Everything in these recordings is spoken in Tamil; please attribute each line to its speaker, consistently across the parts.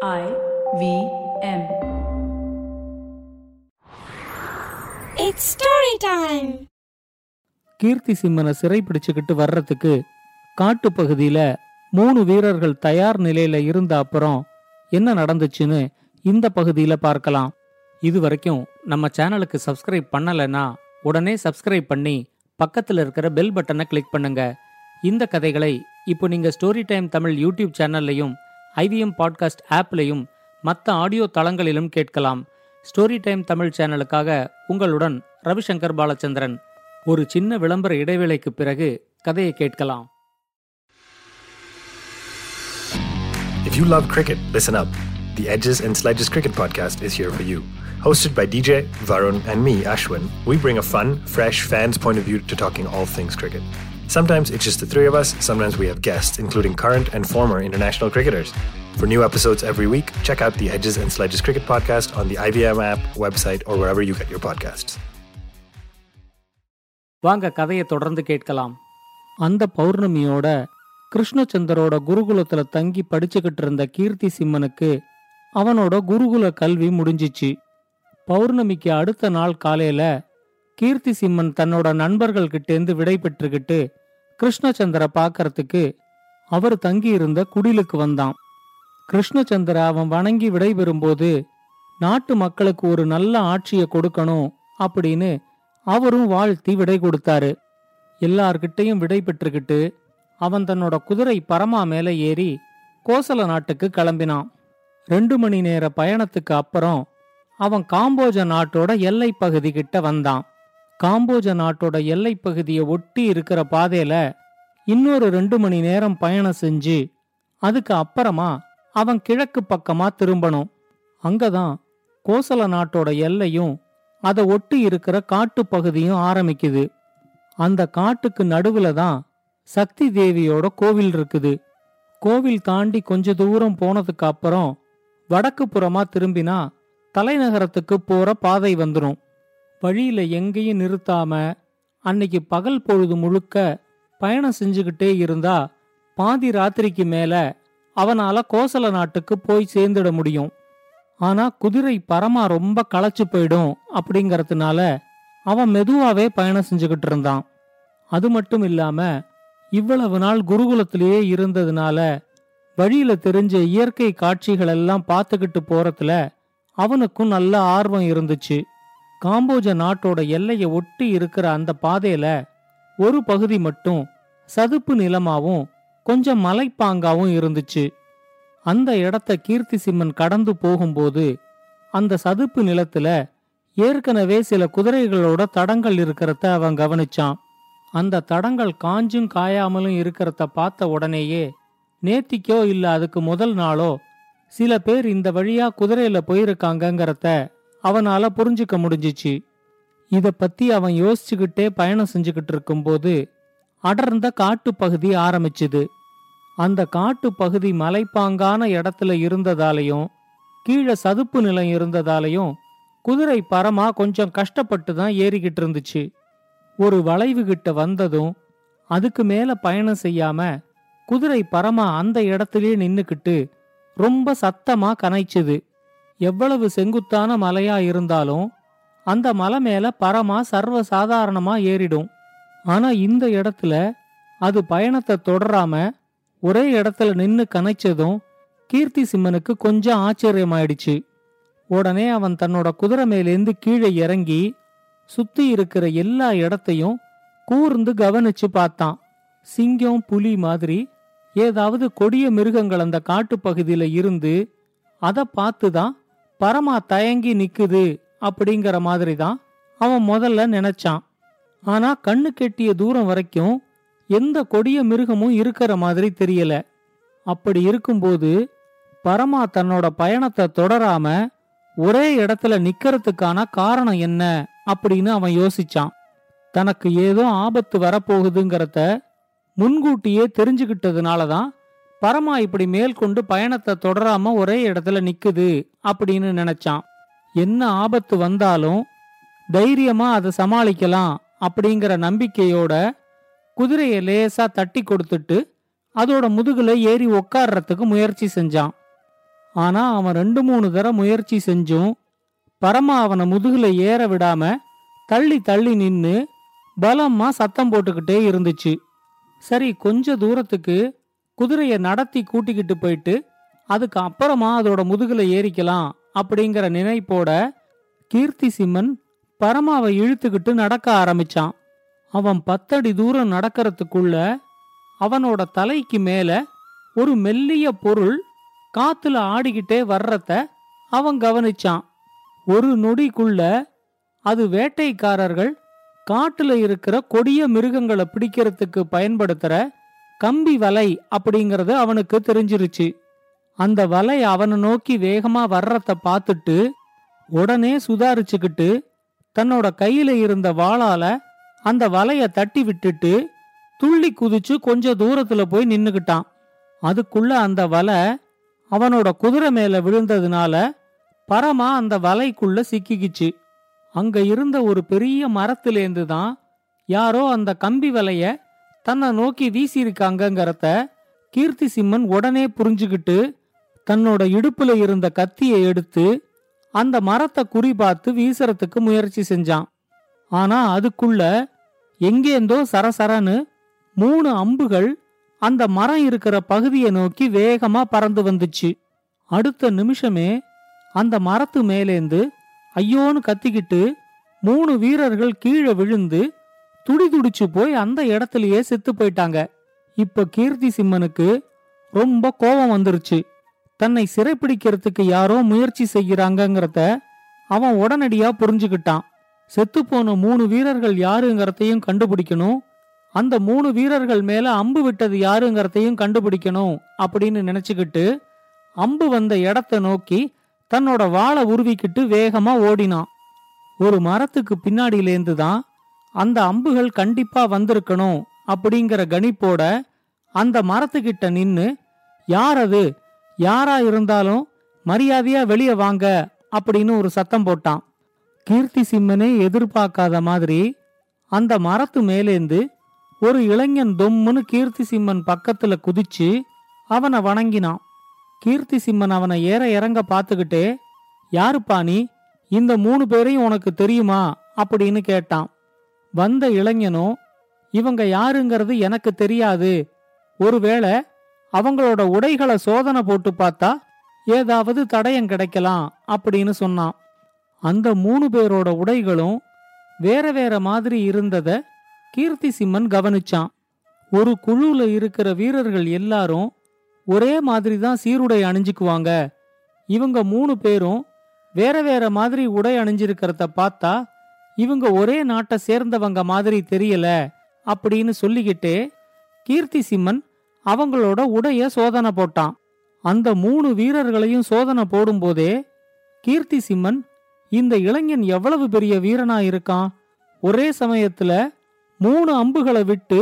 Speaker 1: I V M.
Speaker 2: It's story time.
Speaker 3: கீர்த்தி சிம்மனை சிறை பிடிச்சுக்கிட்டு வர்றதுக்கு காட்டு பகுதியில மூணு வீரர்கள் தயார் நிலையில இருந்த அப்புறம் என்ன நடந்துச்சுன்னு இந்த பகுதியில பார்க்கலாம் இது வரைக்கும் நம்ம சேனலுக்கு சப்ஸ்கிரைப் பண்ணலைன்னா உடனே சப்ஸ்கிரைப் பண்ணி பக்கத்துல இருக்கிற பெல் பட்டனை கிளிக் பண்ணுங்க இந்த கதைகளை இப்போ நீங்க ஸ்டோரி டைம் தமிழ் யூடியூப் சேனல்லையும் ஐவிஎம் பாட்காஸ்ட் ஆப்லையும் மற்ற ஆடியோ தளங்களிலும் கேட்கலாம் ஸ்டோரி டைம் தமிழ் சேனலுக்காக உங்களுடன் ரவிசங்கர் பாலச்சந்திரன் ஒரு சின்ன விளம்பர இடைவேளைக்கு பிறகு கதையை கேட்கலாம்
Speaker 4: If you love cricket, listen up. The Edges and Sledges Cricket Podcast is here for you. Hosted by DJ, Varun, and me, Ashwin, we bring a fun, fresh fan's point of view to talking all things cricket. Sometimes it's just the three of us, sometimes we have guests, including current and former international cricketers. For new episodes every week, check out the Edges and Sledges Cricket Podcast on the IVM app, website, or wherever you get your podcasts.
Speaker 3: வாங்க கதையை தொடர்ந்து கேட்கலாம் அந்த பௌர்ணமியோட கிருஷ்ணச்சந்தரோட குருகுலத்துல தங்கி படிச்சுக்கிட்டு இருந்த கீர்த்தி சிம்மனுக்கு அவனோட குருகுல கல்வி முடிஞ்சிச்சு பௌர்ணமிக்கு அடுத்த நாள் காலையில கீர்த்தி சிம்மன் தன்னோட நண்பர்கள் கிட்டேந்து விடை பெற்றுக்கிட்டு கிருஷ்ணச்சந்திர பார்க்கறதுக்கு அவர் தங்கியிருந்த குடிலுக்கு வந்தான். கிருஷ்ணச்சந்திர அவன் வணங்கி விடைபெறும்போது நாட்டு மக்களுக்கு ஒரு நல்ல ஆட்சியை கொடுக்கணும் அப்படின்னு அவரும் வாழ்த்தி விடை கொடுத்தாரு. எல்லார்கிட்டையும் விடை பெற்றுக்கிட்டு அவன் தன்னோட குதிரை பரமா மேலே ஏறி கோசல நாட்டுக்கு கிளம்பினான். ரெண்டு மணி நேர பயணத்துக்கு அப்புறம் அவன் காம்போஜ நாட்டோட எல்லை பகுதி கிட்ட வந்தான். காம்போஜ நாட்டோட எல்லை பகுதியை ஒட்டி இருக்கிற பாதையில இன்னொரு ரெண்டு மணி நேரம் பயணம் செஞ்சு அதுக்கு அப்புறமா அவன் கிழக்கு பக்கமா திரும்பணும். அங்கதான் கோசல நாட்டோட எல்லையும் அதை ஒட்டி இருக்கிற காட்டு பகுதியும் ஆரம்பிக்குது. அந்த காட்டுக்கு நடுவுல தான் சக்தி தேவியோட கோவில் இருக்குது. கோவில் தாண்டி கொஞ்ச தூரம் போனதுக்கு அப்புறம் வடக்கு புறமா திரும்பினா தலைநகரத்துக்கு போற பாதை வந்துடும் வழியில எங்கேயும் நிறுத்தாம அன்னைக்கு பகல் பொழுது முழுக்க பயணம் செஞ்சுக்கிட்டே இருந்தா பாதி ராத்திரிக்கு மேல அவனால கோசல நாட்டுக்கு போய் சேர்ந்துட முடியும். ஆனா குதிரை பரமா ரொம்ப களைச்சு போயிடும் அப்படிங்கறதுனால அவன் மெதுவாவே பயணம் செஞ்சுக்கிட்டு இருந்தான். அது மட்டும் இல்லாம இவ்வளவு நாள் குருகுலத்திலேயே இருந்ததுனால வழியில தெரிஞ்ச இயற்கை காட்சிகள் எல்லாம் பார்த்துக்கிட்டு போறதுல அவனுக்கும் நல்ல ஆர்வம் இருந்துச்சு. காம்போஜ நாட்டோட எல்லையை ஒட்டி இருக்கிற அந்த பாதையில ஒரு பகுதி மட்டும் சதுப்பு நிலமாவும் கொஞ்சம் மலைப்பாங்காவும் இருந்துச்சு. அந்த இடத்த கீர்த்தி சிம்மன் கடந்து போகும்போது அந்த சதுப்பு நிலத்துல ஏற்கனவே சில குதிரைகளோட தடங்கள் இருக்கிறத அவன் கவனிச்சான். அந்த தடங்கள் காஞ்சும் காயாமலும் இருக்கிறத பார்த்த உடனேயே நேத்திக்கோ இல்ல அதுக்கு முதல் நாளோ சில பேர் இந்த வழியா குதிரையில போயிருக்காங்கங்கிறத அவனால புரிஞ்சுக்க முடிஞ்சிச்சு. இத பத்தி அவன் யோசிச்சுக்கிட்டே பயணம் செஞ்சுக்கிட்டு இருக்கும்போது அடர்ந்த காட்டு பகுதி ஆரம்பிச்சுது. அந்த காட்டு பகுதி மலைப்பாங்கான இடத்துல இருந்ததாலையும் கீழே சதுப்பு நிலம் இருந்ததாலையும் குதிரை பரமா கொஞ்சம் கஷ்டப்பட்டு தான் ஏறிக்கிட்டு இருந்துச்சு. ஒரு வளைவு கிட்ட வந்ததும் அதுக்கு மேல பயணம் செய்யாம குதிரை பரமா அந்த இடத்துலயே நின்னுக்கிட்டு ரொம்ப சத்தமா கனைச்சுது. எவ்வளவு செங்குத்தான மலையா இருந்தாலும் அந்த மலை மேல பரமா சர்வ சாதாரணமா ஏறிடும். ஆனா இந்த இடத்துல அது பயணத்தை தொடராம ஒரே இடத்துல நின்னு கனைச்சதும் கீர்த்தி சிம்மனுக்கு கொஞ்சம் ஆச்சரியமாயிடுச்சு. உடனே அவன் தன்னோட குதிரை மேலேந்து கீழே இறங்கி சுத்தி இருக்கிற எல்லா இடத்தையும் கூர்ந்து கவனிச்சு பார்த்தான். சிங்கம் புலி மாதிரி ஏதாவது கொடிய மிருகங்கள் அந்த காட்டுப்பகுதியில இருந்து அத பார்த்துதான் பரமா தயங்கி நிக்குது அப்படிங்கிற மாதிரி தான் அவன் முதல்ல நினைச்சான். ஆனா கண்ணு கெட்டிய தூரம் வரைக்கும் எந்த கொடிய மிருகமும் இருக்கிற மாதிரி தெரியல. அப்படி இருக்கும்போது பரமா தன்னோட பயணத்தை தொடராம ஒரே இடத்துல நிக்கிறதுக்கான காரணம் என்ன அப்படின்னு அவன் யோசிச்சான். தனக்கு ஏதோ ஆபத்து வரப்போகுதுங்கிறத முன்கூட்டியே தெரிஞ்சுக்கிட்டதுனால தான் பரமா இப்படி மேற்கொண்டு பயணத்தை தொடராம ஒரே இடத்துல நிக்குது அப்படின்னு நினைச்சான். என்ன ஆபத்து வந்தாலும் தைரியமா அதை சமாளிக்கலாம் அப்படிங்கிற நம்பிக்கையோட குதிரையை லேசா தட்டி கொடுத்துட்டு அதோட முதுகுல ஏறி உக்காடுறதுக்கு முயற்சி செஞ்சான். ஆனா அவன் ரெண்டு மூணு தர முயற்சி செஞ்சும் பரமா அவனை முதுகுல ஏற விடாம தள்ளி தள்ளி நின்னு பலமா சத்தம் போட்டுக்கிட்டே இருந்துச்சு. சரி கொஞ்ச தூரத்துக்கு குதிரைய நடத்தி கூட்டிக்கிட்டு போயிட்டு அதுக்கு அப்புறமா அதோட முதுகுல ஏறிக்கலாம் அப்படிங்கிற நினைப்போட கீர்த்தி சிம்மன் பரமாவை இழுத்துக்கிட்டு நடக்க ஆரம்பிச்சான். அவன் பத்தடி தூரம் நடக்கிறதுக்குள்ள அவனோட தலைக்கு மேல ஒரு மெல்லிய பொருள் காத்துல ஆடிக்கிட்டே வர்றத அவன் கவனிச்சான். ஒரு நொடிக்குள்ள அது வேட்டைக்காரர்கள் காட்டுல இருக்கிற கொடிய மிருகங்களை பிடிக்கிறதுக்கு பயன்படுத்துற கம்பி வலை அப்படிங்கறது அவனுக்கு தெரிஞ்சிருச்சு. அந்த வலை அவனை நோக்கி வேகமா வர்றத பார்த்துட்டு உடனே சுதாரிச்சுக்கிட்டு தன்னோட கையில இருந்த வாளால அந்த வலைய தட்டி விட்டுட்டு துள்ளி குதிச்சு கொஞ்ச தூரத்துல போய் நின்னுகிட்டான் அதுக்குள்ள அந்த வலை அவனோட குதிரை மேல விழுந்ததுனால பரமா அந்த வலைக்குள்ள சிக்கிக்கிச்சு. அங்க இருந்த ஒரு பெரிய மரத்திலேந்து தான் யாரோ அந்த கம்பி வலைய தன்னை நோக்கி வீசியிருக்காங்கங்கிறத கீர்த்தி சிம்மன் உடனே புரிஞ்சுகிட்டு தன்னோட இடுப்புல இருந்த கத்தியை எடுத்து அந்த மரத்தை குறி பார்த்து வீசறதுக்கு முயற்சி செஞ்சான். ஆனா அதுக்குள்ள எங்கேந்தோ சரசரன்னு மூணு அம்புகள் அந்த மரம் இருக்கிற பகுதியை நோக்கி வேகமா பறந்து வந்துச்சு. அடுத்த நிமிஷமே அந்த மரத்து மேலேந்து ஐயோன்னு கத்திக்கிட்டு மூணு வீரர்கள் கீழே விழுந்து துடிதுடிச்சு போய் அந்த இடத்துலயே செத்து போயிட்டாங்க. இப்ப கீர்த்தி சிம்மனுக்கு ரொம்ப கோபம் வந்துருச்சு. தன்னை சிறைப்பிடிக்கிறதுக்கு யாரோ முயற்சி செய்யறாங்கங்கிறத அவன் உடனடியா புரிஞ்சுக்கிட்டான். செத்துப்போன மூணு வீரர்கள் யாருங்கிறதையும் கண்டுபிடிக்கணும். அந்த மூணு வீரர்கள் மேல அம்பு விட்டது யாருங்கிறதையும் கண்டுபிடிக்கணும் அப்படின்னு நினைச்சுக்கிட்டு அம்பு வந்த இடத்த நோக்கி தன்னோட வாளை உருவிக்கிட்டு வேகமா ஓடினான். ஒரு மரத்துக்கு பின்னாடியிலேந்து தான் அந்த அம்புகள் கண்டிப்பா வந்திருக்கணும் அப்படிங்கிற கணிப்போட அந்த மரத்துக்கிட்ட நின்னு யார் அது? யாரா இருந்தாலும் மரியாதையா வெளியே வாங்க அப்படின்னு ஒரு சத்தம் போட்டான். கீர்த்தி சிம்மனே எதிர்பார்க்காத மாதிரி அந்த மரத்து மேலேந்து ஒரு இளைஞன் தொம்முன்னு கீர்த்தி சிம்மன் பக்கத்துல குதிச்சு அவனை வணங்கினான். கீர்த்தி சிம்மன் அவனை ஏற இறங்க பார்த்துக்கிட்டே யாருப்பா நீ? இந்த மூணு பேரையும் உனக்கு தெரியுமா? அப்படின்னு கேட்டான். வந்த இளைஞனும் இவங்க யாருங்கிறது எனக்கு தெரியாது. ஒருவேளை அவங்களோட உடைகளை சோதனை போட்டு பார்த்தா ஏதாவது தடயம் கிடைக்கலாம் அப்படின்னு சொன்னான். அந்த மூணு பேரோட உடைகளும் வேற வேற மாதிரி இருந்தத கீர்த்தி சிம்மன் கவனிச்சான். ஒரு குழுல இருக்கிற வீரர்கள் எல்லாரும் ஒரே மாதிரி தான் சீருடை அணிஞ்சுக்குவாங்க. இவங்க மூணு பேரும் வேற வேற மாதிரி உடை அணிஞ்சிருக்கிறத பார்த்தா இவங்க ஒரே நாட்டை சேர்ந்தவங்க மாதிரி தெரியல அப்படின்னு சொல்லிக்கிட்டே கீர்த்தி சிம்மன் அவங்களோட உடைய சோதனை போட்டான். அந்த மூணு வீரர்களையும் சோதனை போடும்போதே கீர்த்தி சிம்மன் இந்த இளைஞன் எவ்வளவு பெரிய வீரனா இருக்கான்? ஒரே சமயத்துல மூணு அம்புகளை விட்டு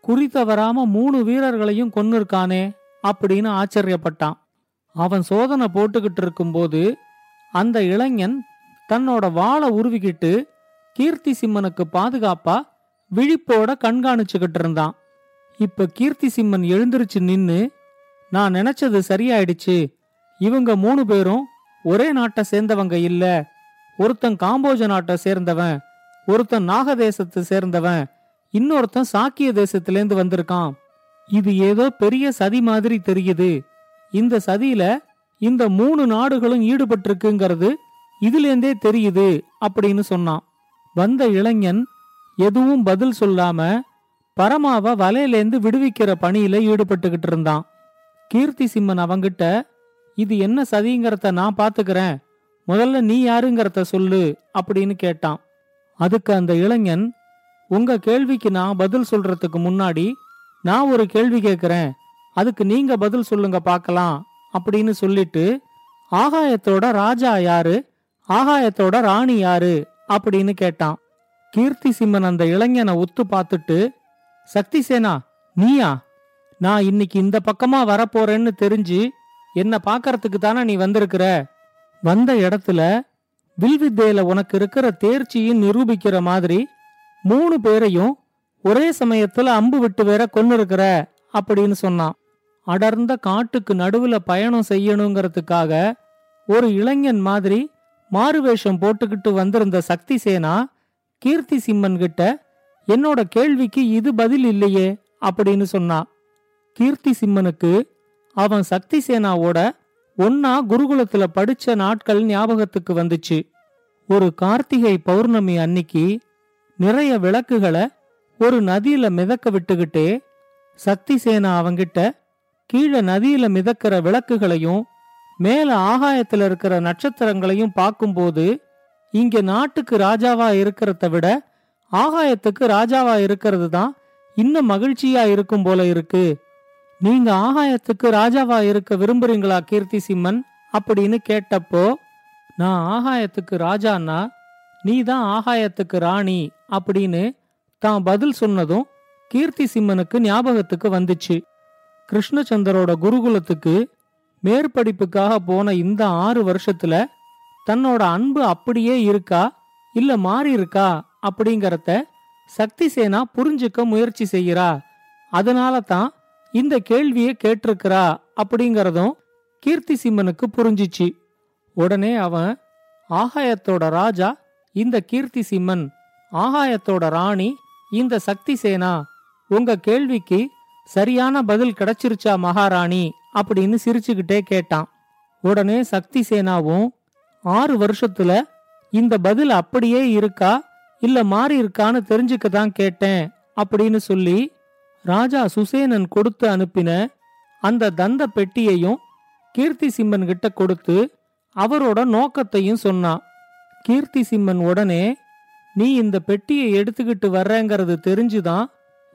Speaker 3: குறி தவறாம மூணு வீரர்களையும் கொன்னிருக்கானே அப்படின்னு ஆச்சரியப்பட்டான். அவன் சோதனை போட்டுக்கிட்டு இருக்கும்போது அந்த இளைஞன் தன்னோட வாளை உருவிக்கிட்டு கீர்த்தி சிம்மனுக்கு பாதுகாப்பா விழிப்போட கண்காணிச்சுக்கிட்டு இருந்தான். இப்ப கீர்த்தி சிம்மன் எழுந்திருச்சு நின்னு நான் நினைச்சது சரியாயிடுச்சு. இவங்க மூணு பேரும் ஒரே நாட்டை சேர்ந்தவங்க இல்ல. ஒருத்தன் காம்போஜ நாட்டை சேர்ந்தவன் ஒருத்தன் நாகதேசத்தை சேர்ந்தவன் இன்னொருத்தன் சாக்கிய தேசத்திலேந்து வந்திருக்கான். இது ஏதோ பெரிய சதி மாதிரி தெரியுது. இந்த சதியில இந்த மூணு நாடுகளும் ஈடுபட்டிருக்குங்கிறது இதுலேருந்தே தெரியுது அப்படின்னு சொன்னான். வந்த இளைஞன் எதுவும் பதில் சொல்லாம பரமாவ வலையிலேந்து விடுவிக்கிற பணியில ஈடுபட்டுக்கிட்டு இருந்தான். கீர்த்தி சிம்மன் அவங்கிட்ட இது என்ன சதிங்கிறத நான் பாத்துக்கிறேன். முதல்ல நீ யாருங்கிறத சொல்லு அப்படின்னு கேட்டான். அதுக்கு அந்த இளைஞன் உங்க கேள்விக்கு நான் பதில் சொல்றதுக்கு முன்னாடி நான் ஒரு கேள்வி கேட்கிறேன் அதுக்கு நீங்க பதில் சொல்லுங்க பார்க்கலாம் அப்படின்னு சொல்லிட்டு ஆகாயத்தோட ராஜா யாரு? ஆகாயத்தோட ராணி யாரு? அப்படின்னு கேட்டான். கீர்த்தி சிம்மன் அந்த இளைஞனை ஒத்து பார்த்துட்டு சக்தி சேனா நீயா? நான் இன்னைக்கு இந்த பக்கமா வரப்போறேன்னு தெரிஞ்சு என்ன பாக்கறதுக்கு தானே நீ வந்திருக்கிற? வந்த இடத்துல வில்வித்தையில உனக்கு இருக்கிற தேர்ச்சியும் நிரூபிக்கிற மாதிரி மூணு பேரையும் ஒரே சமயத்துல அம்பு விட்டு வேற கொன்னு இருக்கிற அப்படின்னு சொன்னான். அடர்ந்த காட்டுக்கு நடுவுல பயணம் செய்யணுங்கிறதுக்காக ஒரு இளைஞன் மாதிரி மாறுவேஷம் போட்டுக்கிட்டு வந்திருந்த சக்தி சேனா கீர்த்தி சிம்மன் கிட்ட என்னோட கேள்விக்கு இது பதில் இல்லையே அப்படின்னு சொன்னா. கீர்த்தி சிம்மனுக்கு அவன் சக்தி சேனாவோட ஒன்னா குருகுலத்துல படிச்ச நாட்கள் ஞாபகத்துக்கு வந்துச்சு. ஒரு கார்த்திகை பௌர்ணமி அன்னிக்கு நிறைய விளக்குகளை ஒரு நதியில மிதக்க விட்டுகிட்டே சக்தி சேனா அவங்கிட்ட கீழே நதியில மிதக்கிற விளக்குகளையும் மேல ஆகாயத்துல இருக்கிற நட்சத்திரங்களையும் பார்க்கும்போது இங்க நாட்டுக்கு ராஜாவா இருக்கிறத விட ஆகாயத்துக்கு ராஜாவா இருக்கிறது தான் இன்னும் மகிழ்ச்சியா இருக்கும் போல இருக்கு. நீங்க ஆகாயத்துக்கு ராஜாவா இருக்க விரும்புறீங்களா கீர்த்தி சிம்மன் அப்படின்னு கேட்டப்போ நான் ஆகாயத்துக்கு ராஜான்னா நீ தான் ஆகாயத்துக்கு ராணி அப்படின்னு தான் பதில் சொன்னதும் கீர்த்தி சிம்மனுக்கு ஞாபகத்துக்கு வந்துச்சு. கிருஷ்ணச்சந்தரோட குருகுலத்துக்கு மேற்படிப்புக்காக போன இந்த ஆறு வருஷத்துல தன்னோட அன்பு அப்படியே இருக்கா? இல்ல மாறி இருக்கா? அப்படிங்கறத சக்தி சேனா புரிஞ்சுக்க முயற்சி செய்கிறா. அதனால தான் இந்த கேள்வியை கேட்டிருக்கிறா அப்படிங்கறதும் கீர்த்தி சிம்மனுக்கு புரிஞ்சிச்சு. உடனே அவன் ஆகாயத்தோட ராஜா இந்த கீர்த்தி சிம்மன் ஆகாயத்தோட ராணி இந்த சக்தி சேனா உங்க கேள்விக்கு சரியான பதில் கிடைச்சிருச்சா மகாராணி? அப்படின்னு சிரிச்சுக்கிட்டே கேட்டான். உடனே சக்தி சேனாவும் ஆறு வருஷத்துல இந்த பதில் அப்படியே இருக்கா? இல்ல மாறி இருக்கான்னு தெரிஞ்சுக்க தான் கேட்டேன் அப்படின்னு சொல்லி ராஜா சுசேனன் கொடுத்து அனுப்பின அந்த தந்த பெட்டியையும் கீர்த்தி சிம்மன் கிட்ட கொடுத்து அவரோட நோக்கத்தையும் சொன்னான். கீர்த்தி சிம்மன் உடனே நீ இந்த பெட்டியை எடுத்துக்கிட்டு வர்றேங்கிறது தெரிஞ்சுதான்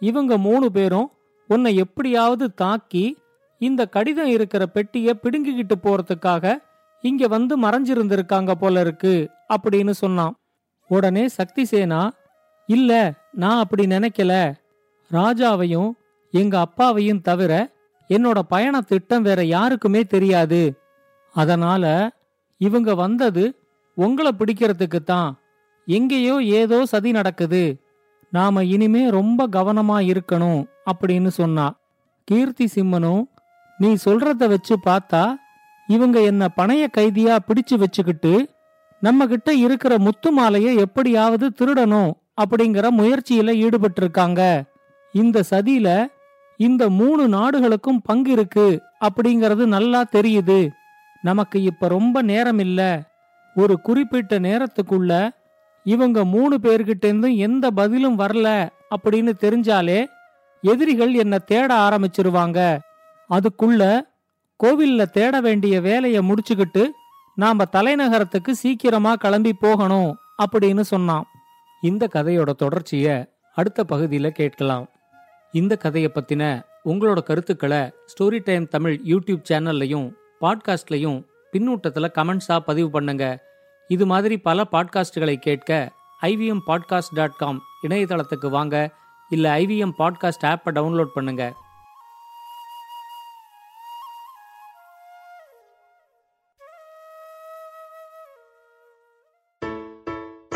Speaker 3: இவங்க மூணு பேரும் உன்னை எப்படியாவது தாக்கி இந்த கடிதம் இருக்கிற பெட்டிய பிடுங்கிக்கிட்டு போறதுக்காக இங்க வந்து மறைஞ்சிருந்திருக்காங்க போல இருக்கு அப்படின்னு சொன்னான். உடனே சக்தி சேனா இல்ல நான் அப்படி நினைக்கல. ராஜாவையும் எங்க அப்பாவையும் தவிர என்னோட பயண திட்டம் வேற யாருக்குமே தெரியாது. அதனால இவங்க வந்தது உங்களை பிடிக்கிறதுக்கு தான். எங்கேயோ ஏதோ சதி நடக்குது. நாம இனிமே ரொம்ப கவனமா இருக்கணும் அப்படின்னு சொன்னா கீர்த்தி சிம்மனும் நீ சொல்றத வச்சு பார்த்தா இவங்க என்ன பணைய கைதியா பிடிச்சு வச்சுக்கிட்டு நம்ம கிட்ட இருக்கிற முத்து மாலைய எப்படியாவது திருடணும் அப்படிங்கிற முயற்சியில ஈடுபட்டிருக்காங்க. இந்த சதியில இந்த மூணு நாடுகளுக்கும் பங்கு இருக்கு அப்படிங்கறது நல்லா தெரியுது. நமக்கு இப்ப ரொம்ப நேரம் இல்ல ஒரு குறிப்பிட்ட நேரத்துக்குள்ள இவங்க மூணு பேர்கிட்ட இருந்தும் எந்த பதிலும் வரல அப்படின்னு தெரிஞ்சாலே எதிரிகள் என்ன தேட ஆரம்பிச்சிருவாங்க. அதுக்குள்ள கோவில்ல தேட வேண்டிய வேலைய முடிச்சுக்கிட்டு நாம தலைநகரத்துக்கு சீக்கிரமா கிளம்பி போகணும் அப்படின்னு சொன்னான். இந்த கதையோட தொடர்ச்சிய அடுத்த பகுதியில் கேட்கலாம். இந்த கதையை பத்தின உங்களோட கருத்துக்களை ஸ்டோரி டைம் தமிழ் யூடியூப் சேனல்லையும் பாட்காஸ்ட்லையும் பின்னூட்டத்தில் கமெண்ட்ஸாக பதிவு பண்ணுங்க. இது மாதிரி பல பாட்காஸ்டுகளை கேட்க ஐவிஎம் பாட்காஸ்ட் டாட் காம் இணையதளத்துக்கு வாங்க. இல்லை ஐவிஎம் பாட்காஸ்ட் ஆப்பை டவுன்லோட் பண்ணுங்கள்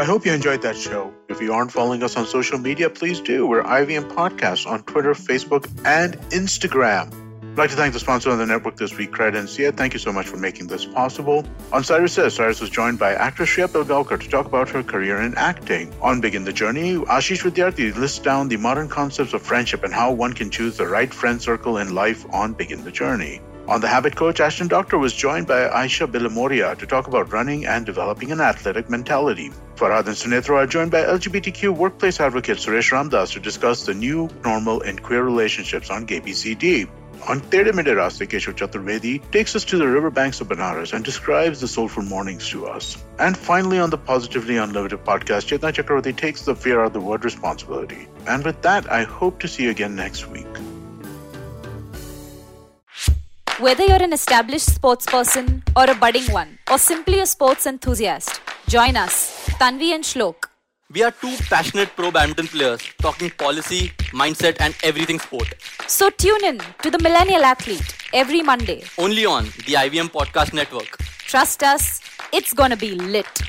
Speaker 5: I hope you enjoyed that show. If you aren't following us on social media, please do. We're IVM Podcasts on Twitter, Facebook, and Instagram. I'd like to thank the sponsor on the network this week, Credit Credencia. Thank you so much for making this possible. On Cyrus Says, Cyrus was joined by actress Shreya Pilgaonkar to talk about her career in acting. On Begin the Journey, Ashish Vidyarthi lists down the modern concepts of friendship and how one can choose the right friend circle in life on Begin the Journey. On The Habit Coach, Ashton Doctor was joined by Aisha Bilamoria to talk about running and developing an athletic mentality. Farhad and Sunithra are joined by LGBTQ workplace advocate Suresh Ramdas to discuss the new normal in queer relationships on GBCD. On Tere Mide Raste, Keshav Chaturvedi takes us to the riverbanks of Banaras and describes the soulful mornings to us. And finally, on the Positively Unlimited podcast, Chetna Chakravarti takes the fear out of the word responsibility. And with that, I hope to see you again next week.
Speaker 6: Whether you're an established sports person or a budding one, or simply a sports enthusiast, join us, Tanvi and Shlok.
Speaker 7: We are two passionate pro badminton players talking policy, mindset, and everything sport.
Speaker 6: So tune in to the Millennial Athlete every Monday.
Speaker 7: Only on the IVM Podcast Network.
Speaker 6: Trust us, it's gonna be lit.